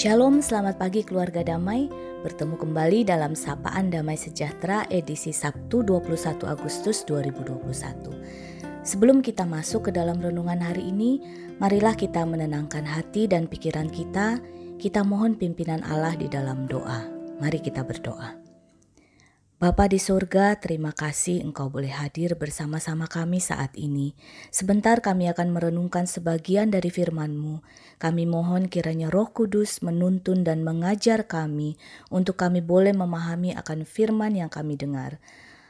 Shalom, selamat pagi keluarga damai. Bertemu kembali dalam Sapaan Damai Sejahtera edisi Sabtu 21 Agustus 2021. Sebelum kita masuk ke dalam renungan hari ini, marilah kita menenangkan hati dan pikiran kita. Kita mohon pimpinan Allah di dalam doa. Mari kita berdoa. Bapa di surga, terima kasih Engkau boleh hadir bersama-sama kami saat ini. Sebentar kami akan merenungkan sebagian dari firman-Mu. Kami mohon kiranya Roh Kudus menuntun dan mengajar kami untuk kami boleh memahami akan firman yang kami dengar.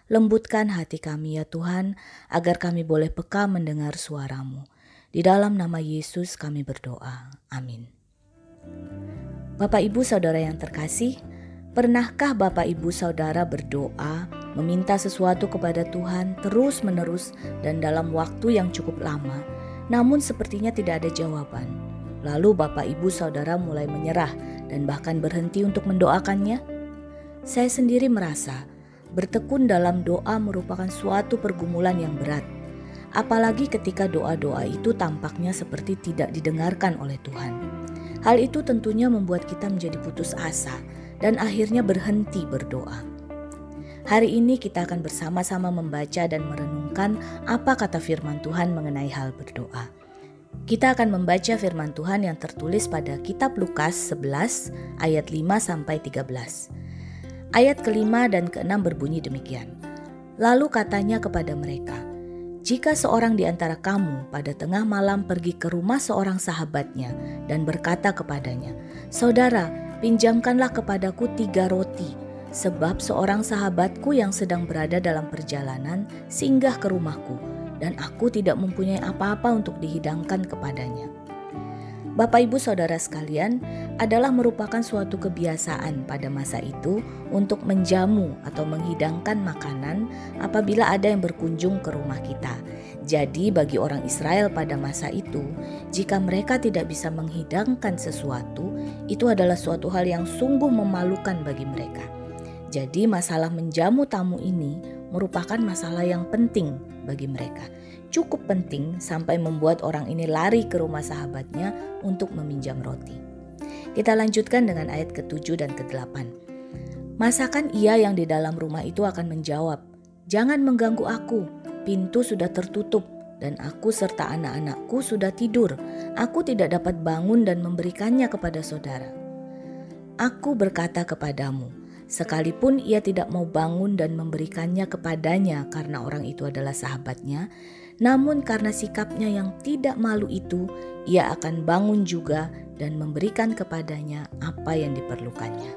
Lembutkan hati kami ya Tuhan, agar kami boleh peka mendengar suaramu. Di dalam nama Yesus kami berdoa. Amin. Bapak Ibu Saudara yang terkasih, Pernahkah Bapak Ibu Saudara berdoa, meminta sesuatu kepada Tuhan terus-menerus dan dalam waktu yang cukup lama, namun sepertinya tidak ada jawaban? Lalu Bapak Ibu Saudara mulai menyerah dan bahkan berhenti untuk mendoakannya? Saya sendiri merasa bertekun dalam doa merupakan suatu pergumulan yang berat. Apalagi ketika doa-doa itu tampaknya seperti tidak didengarkan oleh Tuhan. Hal itu tentunya membuat kita menjadi putus asa dan akhirnya berhenti berdoa. Hari ini kita akan bersama-sama membaca dan merenungkan apa kata firman Tuhan mengenai hal berdoa. Kita akan membaca firman Tuhan yang tertulis pada kitab Lukas 11 ayat 5 sampai 13. Ayat kelima dan keenam berbunyi demikian. Lalu katanya kepada mereka, jika seorang di antara kamu pada tengah malam pergi ke rumah seorang sahabatnya dan berkata kepadanya, Saudara, pinjamkanlah kepadaku tiga roti, sebab seorang sahabatku yang sedang berada dalam perjalanan singgah ke rumahku, dan aku tidak mempunyai apa-apa untuk dihidangkan kepadanya. Bapak, ibu, saudara sekalian, adalah merupakan suatu kebiasaan pada masa itu untuk menjamu atau menghidangkan makanan apabila ada yang berkunjung ke rumah kita. Jadi, bagi orang Israel pada masa itu, jika mereka tidak bisa menghidangkan sesuatu, itu adalah suatu hal yang sungguh memalukan bagi mereka. Jadi, masalah menjamu tamu ini merupakan masalah yang penting bagi mereka. Cukup penting sampai membuat orang ini lari ke rumah sahabatnya untuk meminjam roti. Kita lanjutkan dengan ayat ke-7 dan ke-8. Masakan ia yang di dalam rumah itu akan menjawab, "Jangan mengganggu aku, pintu sudah tertutup." dan aku serta anak-anakku sudah tidur. Aku tidak dapat bangun dan memberikannya kepada saudara. Aku berkata kepadamu, sekalipun ia tidak mau bangun dan memberikannya kepadanya karena orang itu adalah sahabatnya, namun karena sikapnya yang tidak malu itu, ia akan bangun juga dan memberikan kepadanya apa yang diperlukannya.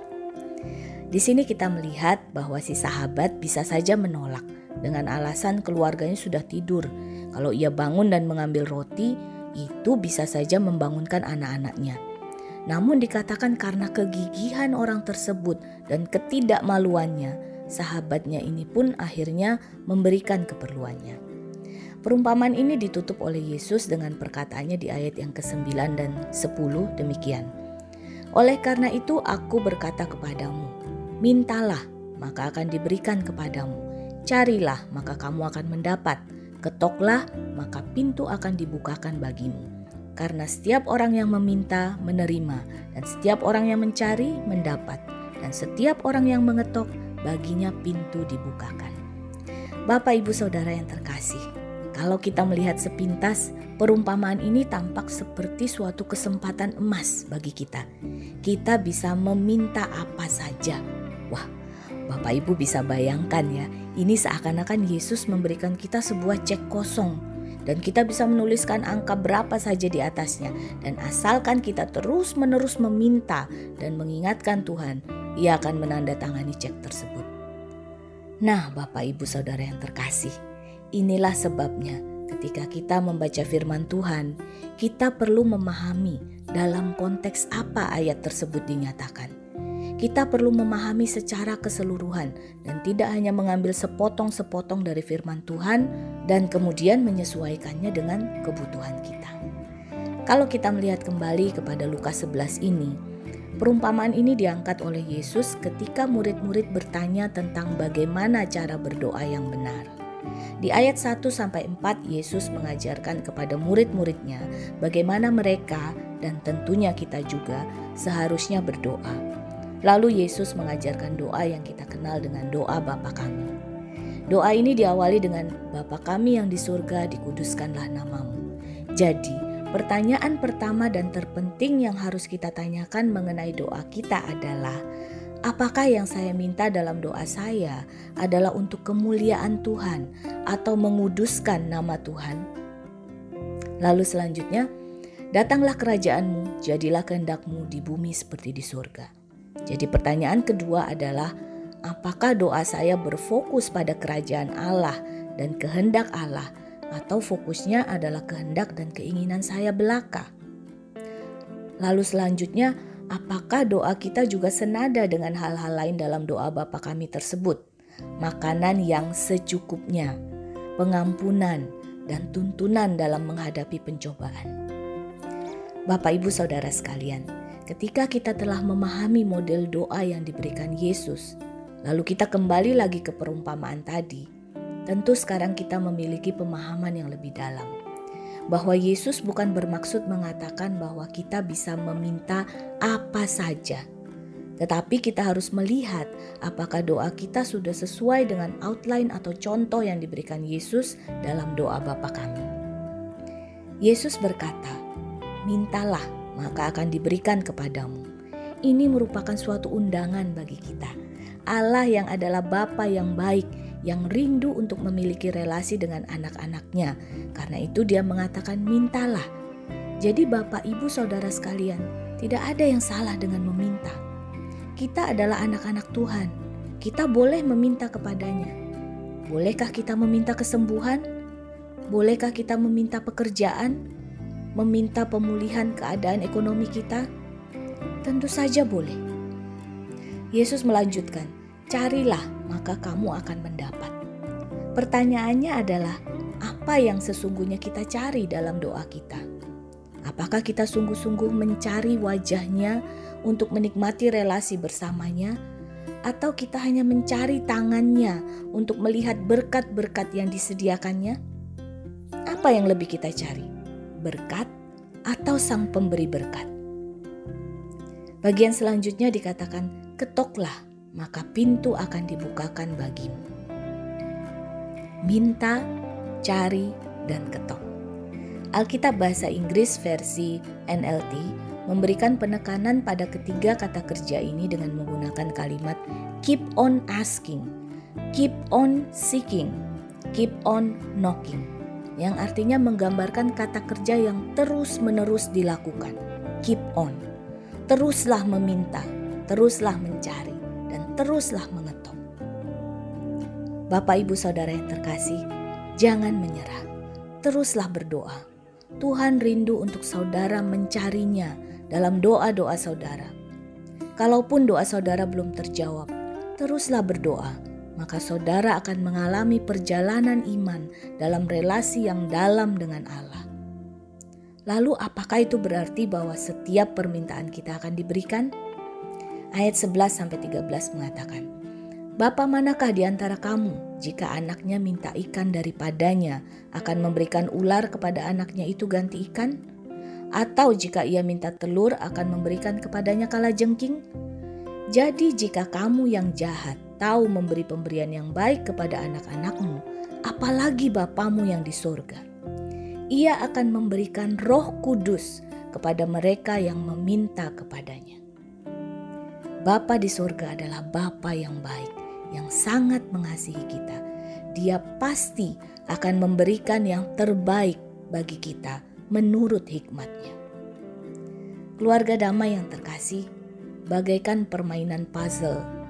Di sini kita melihat bahwa si sahabat bisa saja menolak dengan alasan keluarganya sudah tidur kalau ia bangun dan mengambil roti, itu bisa saja membangunkan anak-anaknya. Namun dikatakan karena kegigihan orang tersebut dan ketidakmaluannya, sahabatnya ini pun akhirnya memberikan keperluannya. Perumpamaan ini ditutup oleh Yesus dengan perkataannya di ayat yang ke-9 dan 10 demikian. Oleh karena itu aku berkata kepadamu, mintalah maka akan diberikan kepadamu, carilah maka kamu akan mendapat, Ketoklah, maka pintu akan dibukakan bagimu. Karena setiap orang yang meminta menerima, dan setiap orang yang mencari mendapat, dan setiap orang yang mengetok baginya pintu dibukakan. Bapak, ibu, saudara yang terkasih, kalau kita melihat sepintas, perumpamaan ini tampak seperti suatu kesempatan emas bagi kita. Kita bisa meminta apa saja. Wah, Bapak Ibu bisa bayangkan ya, ini seakan-akan Yesus memberikan kita sebuah cek kosong dan kita bisa menuliskan angka berapa saja di atasnya dan asalkan kita terus-menerus meminta dan mengingatkan Tuhan, Ia akan menandatangani cek tersebut. Nah, Bapak Ibu Saudara yang terkasih, inilah sebabnya ketika kita membaca firman Tuhan, kita perlu memahami dalam konteks apa ayat tersebut dinyatakan kita perlu memahami secara keseluruhan dan tidak hanya mengambil sepotong-sepotong dari firman Tuhan dan kemudian menyesuaikannya dengan kebutuhan kita. Kalau kita melihat kembali kepada Lukas 11 ini, perumpamaan ini diangkat oleh Yesus ketika murid-murid bertanya tentang bagaimana cara berdoa yang benar. Di ayat 1 sampai 4 Yesus mengajarkan kepada murid-muridnya bagaimana mereka dan tentunya kita juga seharusnya berdoa. Lalu Yesus mengajarkan doa yang kita kenal dengan doa Bapa kami. Doa ini diawali dengan Bapa kami yang di surga dikuduskanlah namamu. Jadi, pertanyaan pertama dan terpenting yang harus kita tanyakan mengenai doa kita adalah Apakah yang saya minta dalam doa saya adalah untuk kemuliaan Tuhan atau menguduskan nama Tuhan? Lalu selanjutnya, datanglah kerajaanmu, jadilah kehendakmu di bumi seperti di surga. Jadi pertanyaan kedua adalah, apakah doa saya berfokus pada kerajaan Allah dan kehendak Allah atau fokusnya adalah kehendak dan keinginan saya belaka? Lalu selanjutnya, Apakah doa kita juga senada dengan hal-hal lain dalam doa Bapa kami tersebut? Makanan yang secukupnya, pengampunan, dan tuntunan dalam menghadapi pencobaan. Bapak, ibu, saudara sekalian, ketika kita telah memahami model doa yang diberikan Yesus, lalu kita kembali lagi ke perumpamaan tadi, tentu sekarang kita memiliki pemahaman yang lebih dalam bahwa Yesus bukan bermaksud mengatakan bahwa kita bisa meminta apa saja. Tetapi kita harus melihat apakah doa kita sudah sesuai dengan outline atau contoh yang diberikan Yesus dalam doa Bapa kami. Yesus berkata, "Mintalah, maka akan diberikan kepadamu." Ini merupakan suatu undangan bagi kita. Allah yang adalah Bapa yang baik yang rindu untuk memiliki relasi dengan anak-anaknya. Karena itu dia mengatakan mintalah. Jadi Bapak, Ibu, Saudara sekalian, tidak ada yang salah dengan meminta. Kita adalah anak-anak Tuhan. Kita boleh meminta kepadanya. Bolehkah kita meminta kesembuhan? Bolehkah kita meminta pekerjaan? Meminta pemulihan keadaan ekonomi kita? Tentu saja boleh. Yesus melanjutkan, Carilah, maka kamu akan mendapat. Pertanyaannya adalah, apa yang sesungguhnya kita cari dalam doa kita? Apakah kita sungguh-sungguh mencari wajahnya untuk menikmati relasi bersamanya? Atau kita hanya mencari tangannya untuk melihat berkat-berkat yang disediakannya? Apa yang lebih kita cari? Berkat atau sang pemberi berkat? Bagian selanjutnya dikatakan, ketoklah maka pintu akan dibukakan bagimu. Minta, cari, dan ketok. Alkitab Bahasa Inggris versi NLT memberikan penekanan pada ketiga kata kerja ini dengan menggunakan kalimat keep on asking, keep on seeking, keep on knocking yang artinya menggambarkan kata kerja yang terus-menerus dilakukan. Keep on. Teruslah meminta, teruslah mencari teruslah mengetuk. Bapak, ibu, saudara yang terkasih, jangan menyerah, teruslah berdoa. Tuhan rindu untuk saudara mencarinya dalam doa-doa saudara. Kalaupun doa saudara belum terjawab, teruslah berdoa, maka saudara akan mengalami perjalanan iman dalam relasi yang dalam dengan Allah. Lalu, apakah itu berarti bahwa setiap permintaan kita akan diberikan? ayat 11 sampai 13 mengatakan, Bapa manakah di antara kamu jika anaknya minta ikan daripadanya akan memberikan ular kepada anaknya itu ganti ikan? Atau jika ia minta telur akan memberikan kepadanya kala jengking? Jadi jika kamu yang jahat tahu memberi pemberian yang baik kepada anak-anakmu, apalagi Bapamu yang di surga. Ia akan memberikan roh kudus kepada mereka yang meminta kepadanya. Bapa di surga adalah Bapa yang baik, yang sangat mengasihi kita. Dia pasti akan memberikan yang terbaik bagi kita menurut hikmatnya. Keluarga damai yang terkasih, bagaikan permainan puzzle.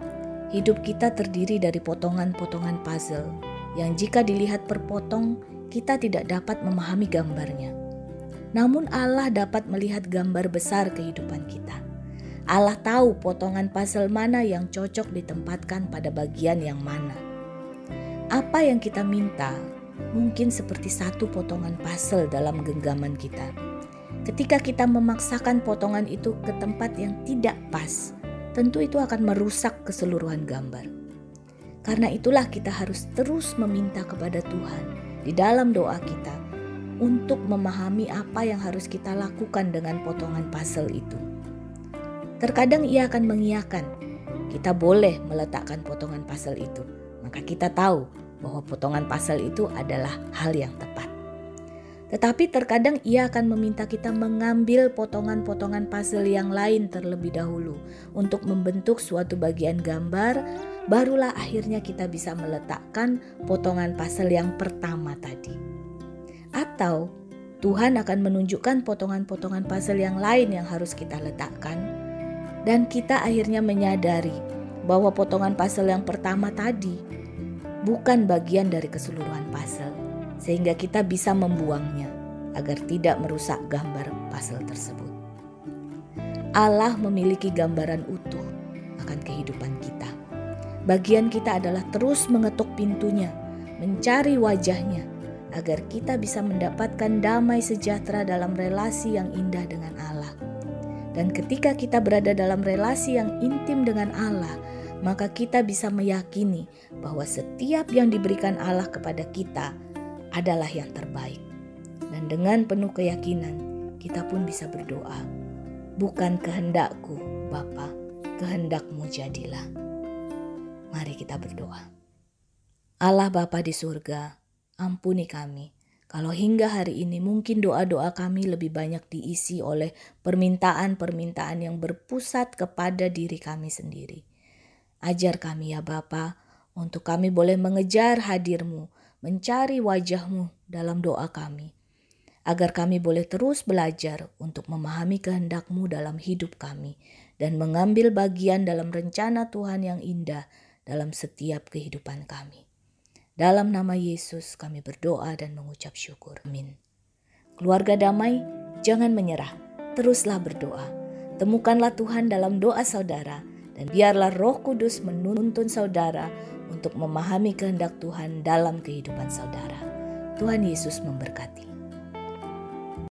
Hidup kita terdiri dari potongan-potongan puzzle yang jika dilihat perpotong, kita tidak dapat memahami gambarnya. Namun Allah dapat melihat gambar besar kehidupan kita. Allah tahu potongan puzzle mana yang cocok ditempatkan pada bagian yang mana. Apa yang kita minta mungkin seperti satu potongan puzzle dalam genggaman kita. Ketika kita memaksakan potongan itu ke tempat yang tidak pas, tentu itu akan merusak keseluruhan gambar. Karena itulah kita harus terus meminta kepada Tuhan di dalam doa kita untuk memahami apa yang harus kita lakukan dengan potongan puzzle itu. Terkadang ia akan mengiyakan, kita boleh meletakkan potongan puzzle itu. Maka kita tahu bahwa potongan puzzle itu adalah hal yang tepat. Tetapi terkadang ia akan meminta kita mengambil potongan-potongan puzzle yang lain terlebih dahulu untuk membentuk suatu bagian gambar, barulah akhirnya kita bisa meletakkan potongan puzzle yang pertama tadi. Atau Tuhan akan menunjukkan potongan-potongan puzzle yang lain yang harus kita letakkan dan kita akhirnya menyadari bahwa potongan puzzle yang pertama tadi bukan bagian dari keseluruhan puzzle sehingga kita bisa membuangnya agar tidak merusak gambar puzzle tersebut. Allah memiliki gambaran utuh akan kehidupan kita. Bagian kita adalah terus mengetuk pintunya, mencari wajahnya, agar kita bisa mendapatkan damai sejahtera dalam relasi yang indah dengan Allah. Dan ketika kita berada dalam relasi yang intim dengan Allah, maka kita bisa meyakini bahwa setiap yang diberikan Allah kepada kita adalah yang terbaik. Dan dengan penuh keyakinan, kita pun bisa berdoa, bukan kehendakku, Bapa, kehendakmu jadilah. Mari kita berdoa. Allah Bapa di surga, ampuni kami kalau hingga hari ini mungkin doa-doa kami lebih banyak diisi oleh permintaan-permintaan yang berpusat kepada diri kami sendiri. Ajar kami ya Bapa, untuk kami boleh mengejar hadirmu, mencari wajahmu dalam doa kami, agar kami boleh terus belajar untuk memahami kehendakmu dalam hidup kami dan mengambil bagian dalam rencana Tuhan yang indah dalam setiap kehidupan kami. Dalam nama Yesus kami berdoa dan mengucap syukur. Amin. Keluarga damai, jangan menyerah. Teruslah berdoa. Temukanlah Tuhan dalam doa saudara dan biarlah Roh Kudus menuntun saudara untuk memahami kehendak Tuhan dalam kehidupan saudara. Tuhan Yesus memberkati.